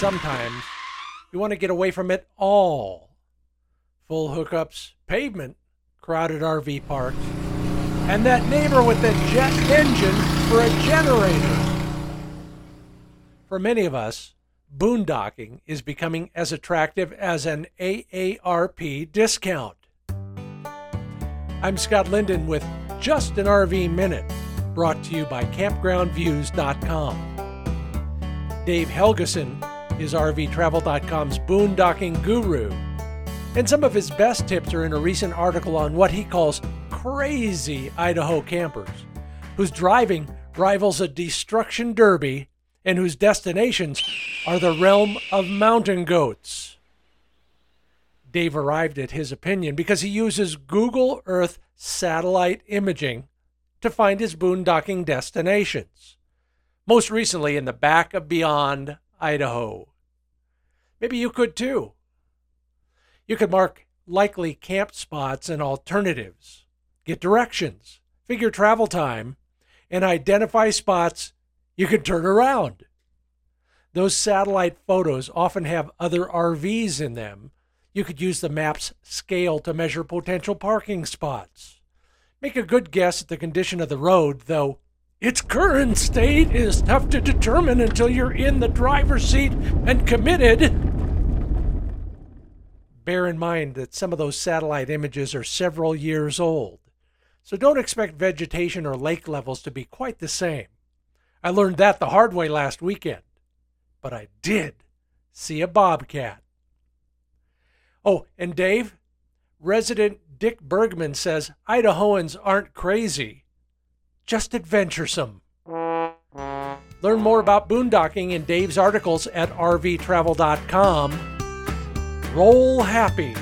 sometimes you want to get away from it all. Full hookups, pavement, crowded RV parks, and that neighbor with the jet engine for a generator. For many of us, boondocking is becoming as attractive as an AARP discount. I'm Scott Linden with Just an RV Minute, brought to you by CampgroundViews.com. Dave Helgeson is RVTravel.com's boondocking guru, and some of his best tips are in a recent article on what he calls crazy Idaho campers, whose driving rivals a destruction derby and whose destinations are the realm of mountain goats. Dave arrived at his opinion because he uses Google Earth satellite imaging to find his boondocking destinations. Most recently in the back of Beyond, Idaho. Maybe you could too. You could mark likely camp spots and alternatives, get directions, figure travel time, and identify spots you can turn around. Those satellite photos often have other RVs in them. You could use the map's scale to measure potential parking spots. Make a good guess at the condition of the road, though its current state is tough to determine until you're in the driver's seat and committed. Bear in mind that some of those satellite images are several years old, so don't expect vegetation or lake levels to be quite the same. I learned that the hard way last weekend but I did see a bobcat. Oh, and Dave, resident Dick Bergman says Idahoans aren't crazy, just adventuresome. Learn more about boondocking in Dave's articles at rvtravel.com. Roll happy.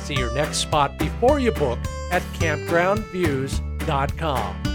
See your next spot before you book at campgroundviews.com.